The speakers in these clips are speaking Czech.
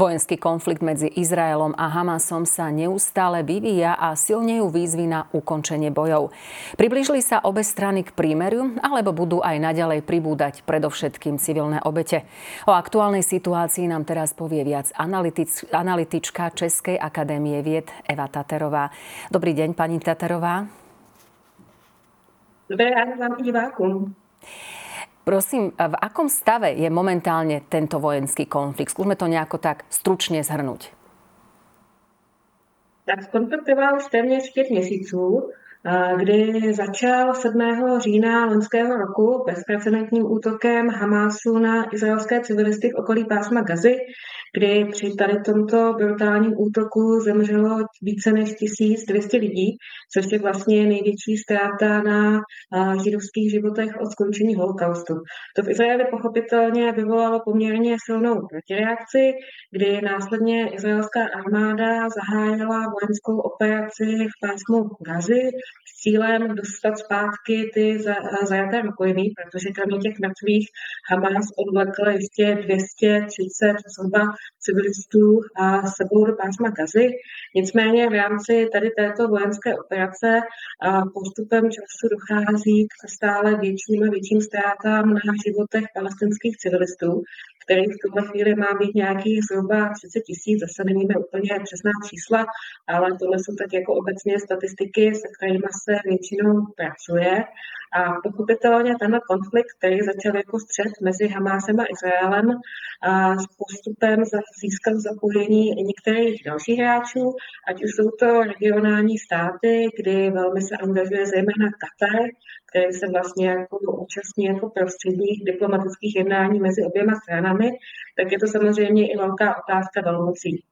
Vojenský konflikt medzi Izraelom a Hamasom sa neustále vyvíja a silne ju výzvy na ukončenie bojov. Približili sa obe strany k prímeriu, alebo budú aj naďalej pribúdať predovšetkým civilné obete. O aktuálnej situácii nám teraz povie viac analytič, analytička Českej akadémie vied Eva Taterová. Dobrý deň, pani Taterová. Dobré ráno vám divákům. Prosím, v akom stave je momentálne tento vojenský konflikt? Skúsme to nejako tak stručne zhrnúť. Tak konflikt trvá už téměř pět měsíců kdy začal 7. října loňského roku bezprecedentním útokem Hamásu na izraelské civilisty v okolí pásma Gazy, kdy při tady tomto brutálním útoku zemřelo více než 1200 lidí, což je vlastně největší ztráta na židovských životech od skončení holokaustu. To v Izraeli pochopitelně vyvolalo poměrně silnou protireakci, kdy následně izraelská armáda zahájila vojenskou operaci v pásmu Gazy, s cílem dostat zpátky ty zajaté rukojmí, protože kromě těch mrtvých Hamas odvlekl ještě 230 zhruba civilistů a sebou do pásma Gazy. Nicméně v rámci tady této vojenské operace postupem času dochází k stále větším a větším ztrátám na životech palestinských civilistů, kterých v tuhle chvíli má být nějakých zhruba 30 tisíc, zase nevíme úplně přesná čísla, ale tohle jsou tak jako obecně statistiky, se kterými se většinou pracuje. A pochopitelně tenhle konflikt, který začal jako střed mezi Hamásem a Izraelem, a s postupem získal zapojení některých dalších hráčů, ať už jsou to regionální státy, kdy velmi se angažuje zejména Katar, který se vlastně jako účastní jako prostředních diplomatických jednání mezi oběma stranami, tak je to samozřejmě i velká otázka velmocí.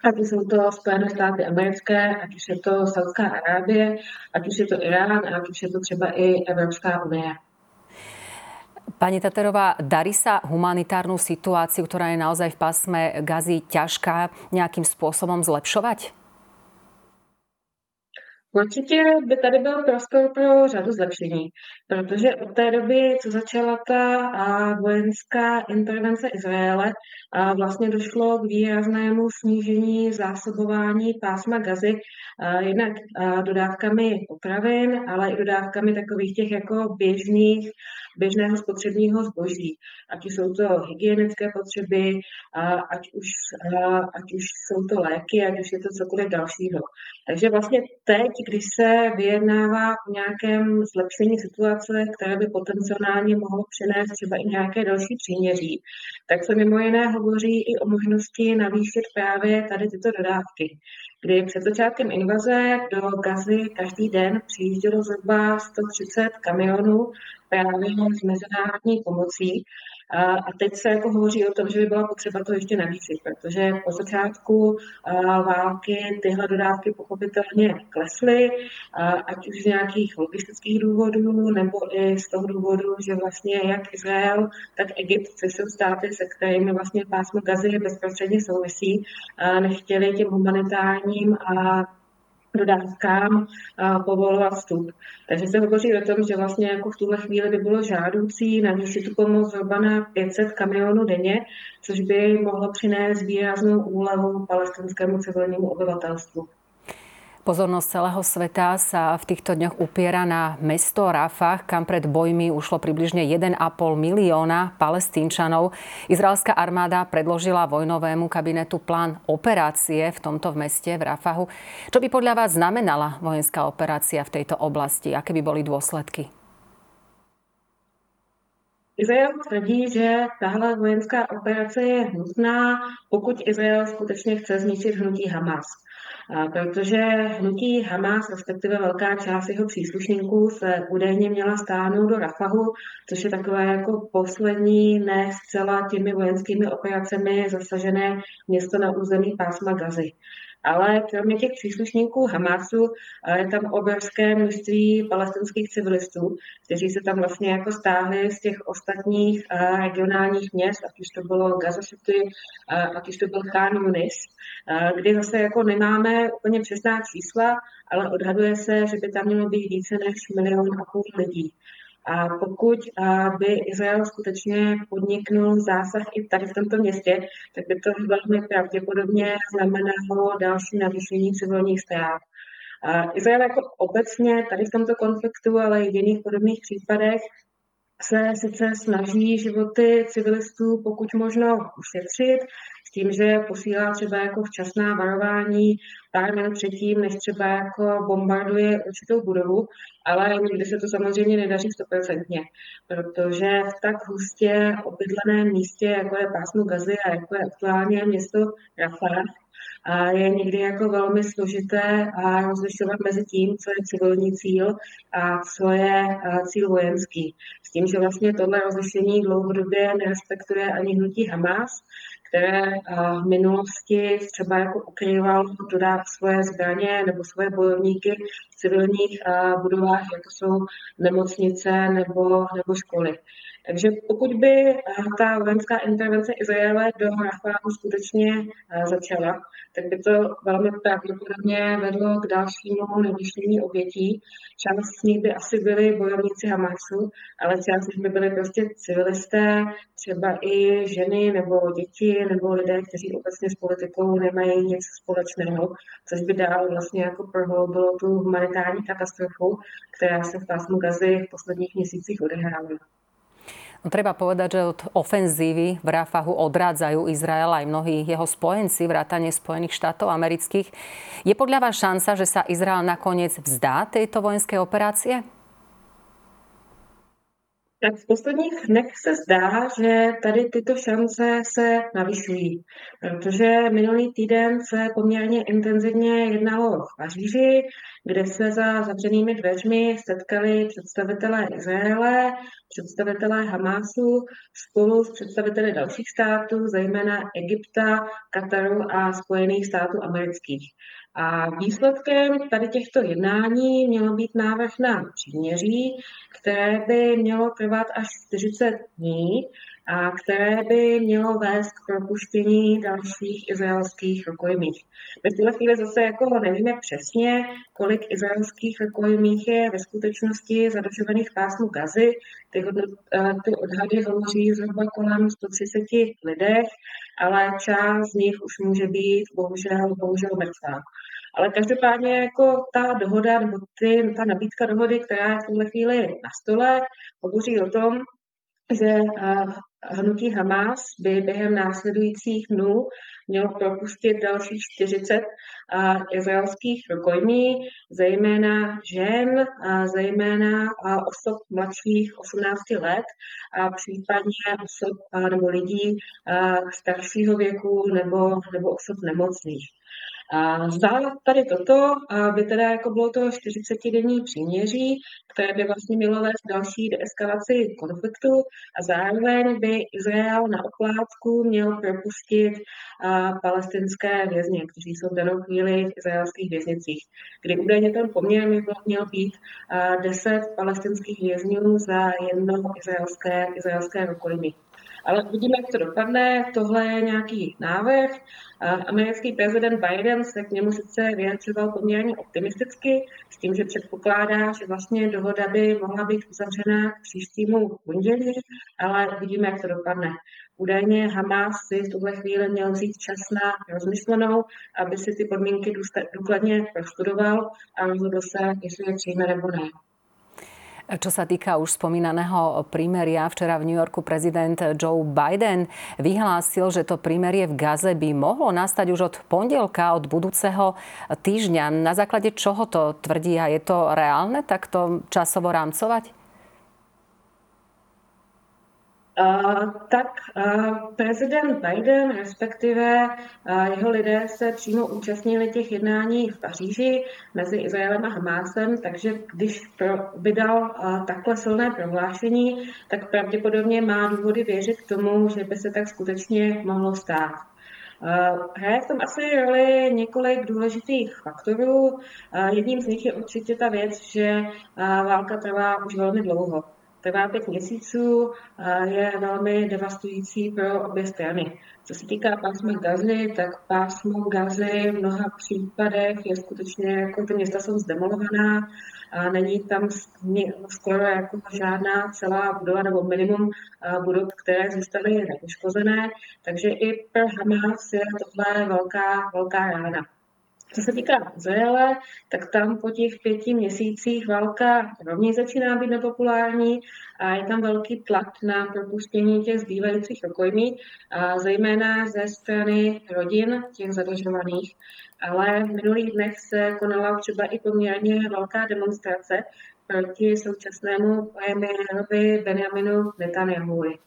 Ať už jsou to Spojené státy americké, ať už je to Saudská Arábie, ať už je to Irán, ať už je to třeba i Evropská unie. Pani Taterová, darí sa humanitárnu situáciu, ktorá je naozaj v pásme Gazy ťažká, nejakým spôsobom zlepšovať? Určitě by tady byl prostor pro řadu zlepšení, protože od té doby, co začala ta vojenská intervence Izraele, vlastně došlo k výraznému snížení zásobování pásma gazy, jednak dodávkami potravin, ale i dodávkami takových těch jako běžných, běžného spotřebního zboží. Ať už jsou to hygienické potřeby, ať už, ať už jsou to léky, ať už je to cokoliv dalšího. Takže vlastně teď, když se vyjednává o nějakém zlepšení situace, které by potenciálně mohlo přinést třeba i nějaké další příměří, tak se mimo jiné hovoří i o možnosti navýšit právě tady tyto dodávky kdy před začátkem invaze do Gazy každý den přijíždělo zhruba 130 kamionů právě s mezinárodní pomocí. A teď se jako hovoří o tom, že by byla potřeba to ještě navýšit, protože po začátku války tyhle dodávky pochopitelně klesly, ať už z nějakých logistických důvodů, nebo i z toho důvodu, že vlastně jak Izrael, tak Egypt, což jsou státy, se kterými vlastně pásmo Gazy bezprostředně souvisí, nechtěli těm humanitárním a dodávkám povolovat vstup. Takže se hovoří o tom, že vlastně jako v tuhle chvíli by bylo žádoucí navýšit tu pomoc zhruba na 500 kamionů denně, což by mohlo přinést výraznou úlevu palestinskému civilnímu obyvatelstvu. Pozornosť celého sveta sa v týchto dňoch upiera na mesto Rafah, kam pred bojmi ušlo približne 1,5 milióna palestínčanov. Izraelská armáda predložila vojnovému kabinetu plán operácie v tomto meste, v Rafahu. Čo by podľa vás znamenala vojenská operácia v tejto oblasti? Aké by boli dôsledky? Izrael tvrdí, že tahle vojenská operace je nutná, pokud Izrael skutečně chce zničit hnutí Hamas protože hnutí Hamas, respektive velká část jeho příslušníků, se údajně měla stáhnout do Rafahu, což je takové jako poslední, ne zcela těmi vojenskými operacemi zasažené město na území pásma Gazy. Ale kromě těch příslušníků Hamasu je tam obrovské množství palestinských civilistů, kteří se tam vlastně jako stáhli z těch ostatních regionálních měst, ať už to bylo Gaza City, ať už to byl Khan Yunis, kdy zase jako nemáme úplně přesná čísla, ale odhaduje se, že by tam mělo být více než milion a půl lidí. A pokud by Izrael skutečně podniknul zásah i tady v tomto městě, tak by to velmi pravděpodobně znamenalo další navýšení civilních ztrát. Izrael jako obecně tady v tomto konfliktu, ale i v jiných podobných případech se sice snaží životy civilistů pokud možno ušetřit, s tím, že posílá třeba jako včasná varování pár minut předtím, než třeba jako bombarduje určitou budovu, ale někdy se to samozřejmě nedaří stoprocentně, protože v tak hustě obydleném místě, jako je pásmo Gazy a jako je aktuálně město Rafah, je někdy jako velmi složité a rozlišovat mezi tím, co je civilní cíl a co je cíl vojenský. S tím, že vlastně tohle rozlišení dlouhodobě nerespektuje ani hnutí Hamas, které v minulosti třeba jako ukrýval dodat svoje zbraně nebo svoje bojovníky v civilních budovách, jako jsou nemocnice nebo, nebo školy. Takže pokud by eh, ta vojenská intervence Izraele do Rafahu skutečně eh, začala, tak by to velmi pravděpodobně vedlo k dalšímu navýšení obětí. Část z nich by asi byli bojovníci Hamasu, ale část z nich by byly prostě civilisté, třeba i ženy nebo děti nebo lidé, kteří obecně s politikou nemají nic společného, což by dál vlastně jako prohloubilo tu humanitární katastrofu, která se v pásmu Gazy v posledních měsících odehrávala. No, treba povedať, že od ofenzívy v Rafahu odrádzajú Izrael aj mnohí jeho spojenci, vrátane Spojených štátov amerických. Je podľa vás šanca, že sa Izrael nakoniec vzdá tejto vojenskej operácie? Tak v posledních dnech se zdá, že tady tyto šance se navyšují, protože minulý týden se poměrně intenzivně jednalo v Paříži, kde se za zavřenými dveřmi setkali představitelé Izraele, představitelé Hamásu spolu s představiteli dalších států, zejména Egypta, Kataru a Spojených států amerických. A výsledkem tady těchto jednání mělo být návrh na příměří, které by mělo trvat až 40 dní a které by mělo vést k propuštění dalších izraelských rukojmích. My v tuhle chvíli zase jako nevíme přesně, kolik izraelských rukojmích je ve skutečnosti zadržovaných pásmu Gazy. Ty, eh, ty odhady hovoří zhruba kolem 130 lidech, ale část z nich už může být bohužel, bohužel mrtvá. Ale každopádně jako ta dohoda, nebo ty, ta nabídka dohody, která je v tuhle chvíli na stole, hovoří o tom, že hnutí Hamas by během následujících dnů mělo propustit dalších 40 izraelských rukojmí, zejména žen, a zejména osob mladších 18 let a případně osob nebo lidí staršího věku nebo, nebo osob nemocných. A za tady toto by teda jako bylo to 40-denní příměří, které by vlastně mělo vést další deeskalaci konfliktu a zároveň by Izrael na oplátku měl propustit palestinské vězně, kteří jsou v danou chvíli v izraelských věznicích, kdy údajně ten poměr by měl být 10 palestinských vězňů za jedno izraelské, izraelské rukojmí. Ale uvidíme, jak to dopadne. Tohle je nějaký návrh. Americký prezident Biden se k němu sice vyjadřoval poměrně optimisticky, s tím, že předpokládá, že vlastně dohoda by mohla být uzavřena k příštímu pondělí, ale uvidíme, jak to dopadne. Údajně Hamas si v tuhle chvíli měl vzít čas na rozmyslenou, aby si ty podmínky důkladně prostudoval a rozhodl se, jestli je přijme nebo ne. Čo sa týka už spomínaného prímeria, včera v New Yorku prezident Joe Biden vyhlásil, že to prímerie v Gaze by mohlo nastať už od pondelka, od budúceho týždňa. Na základe čoho to tvrdí a je to reálne takto časovo rámcovať? Tak prezident Biden, respektive jeho lidé se přímo účastnili těch jednání v Paříži mezi Izraelem a Hamásem, takže když vydal takhle silné prohlášení, tak pravděpodobně má důvody věřit k tomu, že by se tak skutečně mohlo stát. Hraje v tom asi roli několik důležitých faktorů. Jedním z nich je určitě ta věc, že válka trvá už velmi dlouho. Trvá pět měsíců, je velmi devastující pro obě strany. Co se týká pásma Gazy, tak pásmo Gazy v mnoha případech je skutečně, jako ty města jsou zdemolovaná, a není tam skoro jako žádná celá budova nebo minimum budov, které zůstaly nepoškozené, takže i pro Hamas je tohle velká, velká rána. Co se týká Izraele, tak tam po těch pěti měsících válka rovněž začíná být nepopulární a je tam velký tlak na propuštění těch zbývajících rukojmí, zejména ze strany rodin těch zadržovaných. Ale v minulých dnech se konala třeba i poměrně velká demonstrace proti současnému premiérovi Benjaminu Netanyahuovi.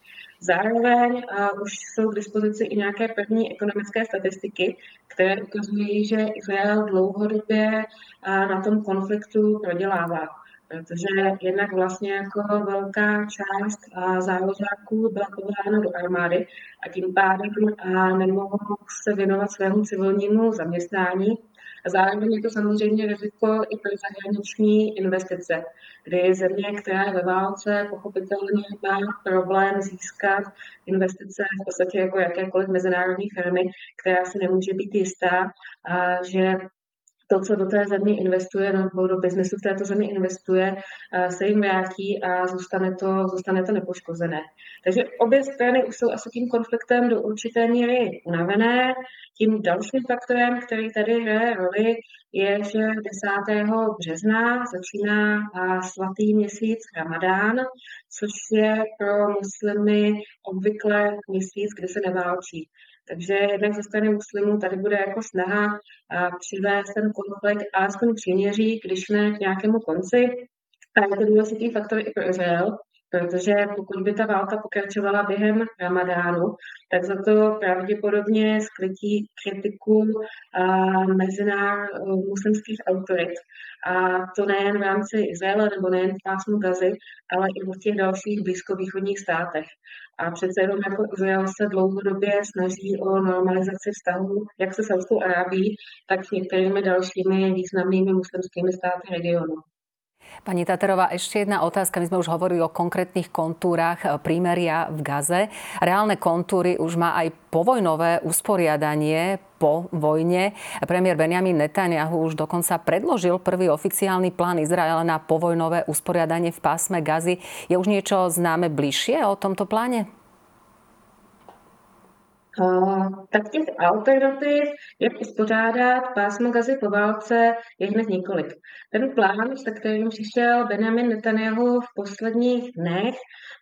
Zároveň uh, už jsou k dispozici i nějaké první ekonomické statistiky, které ukazují, že Izrael dlouhodobě uh, na tom konfliktu prodělává protože jednak vlastně jako velká část záložáků byla povolána do armády a tím pádem nemohou se věnovat svému civilnímu zaměstnání. A zároveň je to samozřejmě riziko i pro zahraniční investice, kdy země, která je ve válce, pochopitelně má problém získat investice v podstatě jako jakékoliv mezinárodní firmy, která si nemůže být jistá, že to, co do té země investuje, nebo do biznesu v této zemi investuje, se jim vrátí a zůstane to, zůstane to nepoškozené. Takže obě strany už jsou asi tím konfliktem do určité míry unavené. Tím dalším faktorem, který tady hraje roli, je, že 10. března začíná svatý měsíc Ramadán, což je pro muslimy obvykle měsíc, kdy se neválčí. Takže jednak ze strany muslimů tady bude jako snaha přivést ten konflikt alespoň přiměří, když ne k nějakému konci. A je to důležitý faktor i pro Izrael, protože pokud by ta válka pokračovala během Ramadánu, tak za to pravděpodobně skrytí kritiku mezinár muslimských autorit. A to nejen v rámci Izraele nebo nejen v pásmu Gazy, ale i v těch dalších blízkovýchodních státech. A přece jenom jako Izrael se dlouhodobě snaží o normalizaci vztahů jak se Saudskou Arábií, tak s některými dalšími významnými muslimskými státy regionu. Pani Taterová, ešte jedna otázka. My sme už hovorili o konkrétnych kontúrach eh, prímeria v Gaze. Reálne kontúry už má aj povojnové usporiadanie po vojne. Premiér Benjamin Netanyahu už dokonca predložil prvý oficiálny plán Izraela na povojnové usporiadanie v pásme Gazy. Je už niečo známe bližšie o tomto pláne? Tak těch alternativ, jak uspořádat pásmo gazy po válce, je hned několik. Ten plán, se kterým přišel Benjamin Netanyahu v posledních dnech,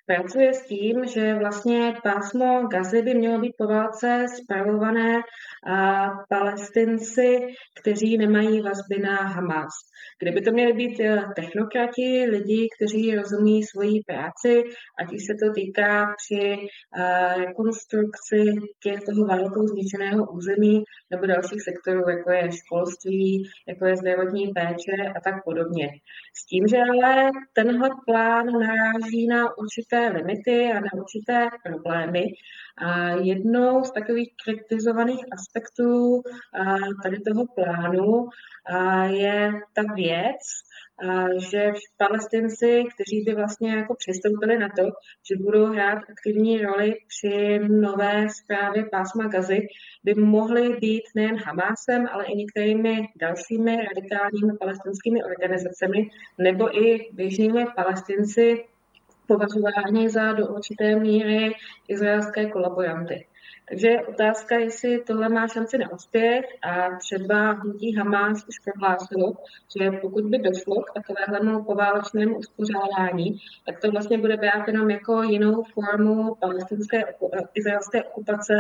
pracuje s tím, že vlastně pásmo Gazy by mělo být po válce spravované a palestinci, kteří nemají vazby na Hamas. Kdyby to měly být eh, technokrati, lidi, kteří rozumí svoji práci, ať už se to týká při eh, rekonstrukci těch toho válkou zničeného území nebo dalších sektorů, jako je školství, jako je zdravotní péče a tak podobně. S tím, že ale tenhle plán naráží na určité limity a na určité problémy. A jednou z takových kritizovaných aspektů tady toho plánu je ta věc, že palestinci, kteří by vlastně jako přistoupili na to, že budou hrát aktivní roli při nové zprávě pásma Gazy, by mohli být nejen Hamásem, ale i některými dalšími radikálními palestinskými organizacemi nebo i běžnými palestinci považováni za do určité míry izraelské kolaboranty. Takže je otázka, jestli tohle má šanci na úspěch a třeba hnutí Hamas už prohlásilo, že pokud by došlo k takovému poválečnému uspořádání, tak to vlastně bude brát jenom jako jinou formu palestinské, izraelské okupace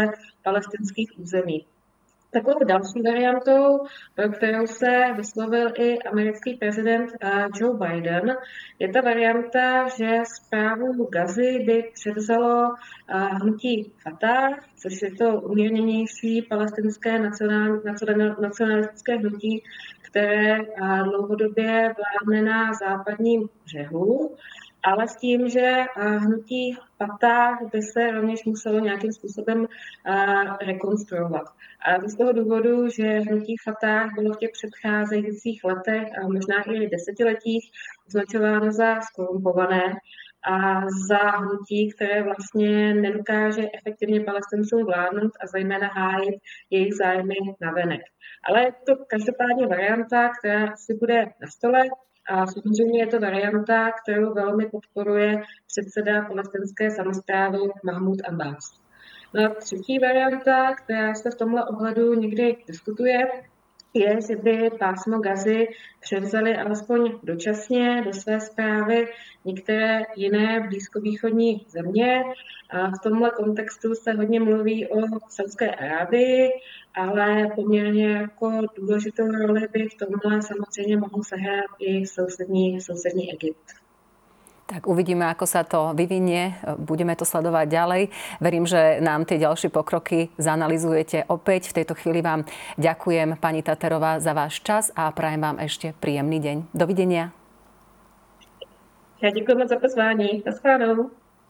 palestinských území. Takovou další variantou, pro kterou se vyslovil i americký prezident eh, Joe Biden, je ta varianta, že zprávu Gazy by převzalo eh, hnutí Fatah, což je to umírněnější palestinské nacionalistické hnutí, které eh, dlouhodobě vládne na západním břehu ale s tím, že hnutí Fatah by se rovněž muselo nějakým způsobem rekonstruovat. A to z toho důvodu, že hnutí Fatah bylo v těch předcházejících letech a možná i desetiletích označováno za skorumpované a za hnutí, které vlastně nedokáže efektivně palestincům vládnout a zejména hájit jejich zájmy na venek. Ale je to každopádně varianta, která si bude na stole a samozřejmě je to varianta, kterou velmi podporuje předseda palestinské samozprávy Mahmud Abbas. No a třetí varianta, která se v tomhle ohledu někdy diskutuje, je, že by pásmo Gazy převzali alespoň dočasně do své zprávy některé jiné blízkovýchodní země. A v tomhle kontextu se hodně mluví o Saudské Arábii, ale poměrně jako důležitou roli by v tomhle samozřejmě mohl sehrát i sousední, sousední Egypt. Tak uvidíme, ako sa to vyvinie. Budeme to sledovať ďalej. Verím, že nám tie ďalšie pokroky zanalizujete opäť. V tejto chvíli vám ďakujem, pani Taterová, za váš čas a prajem vám ešte príjemný deň. Dovidenia. Já děkuji za pozvání. Naschledanou.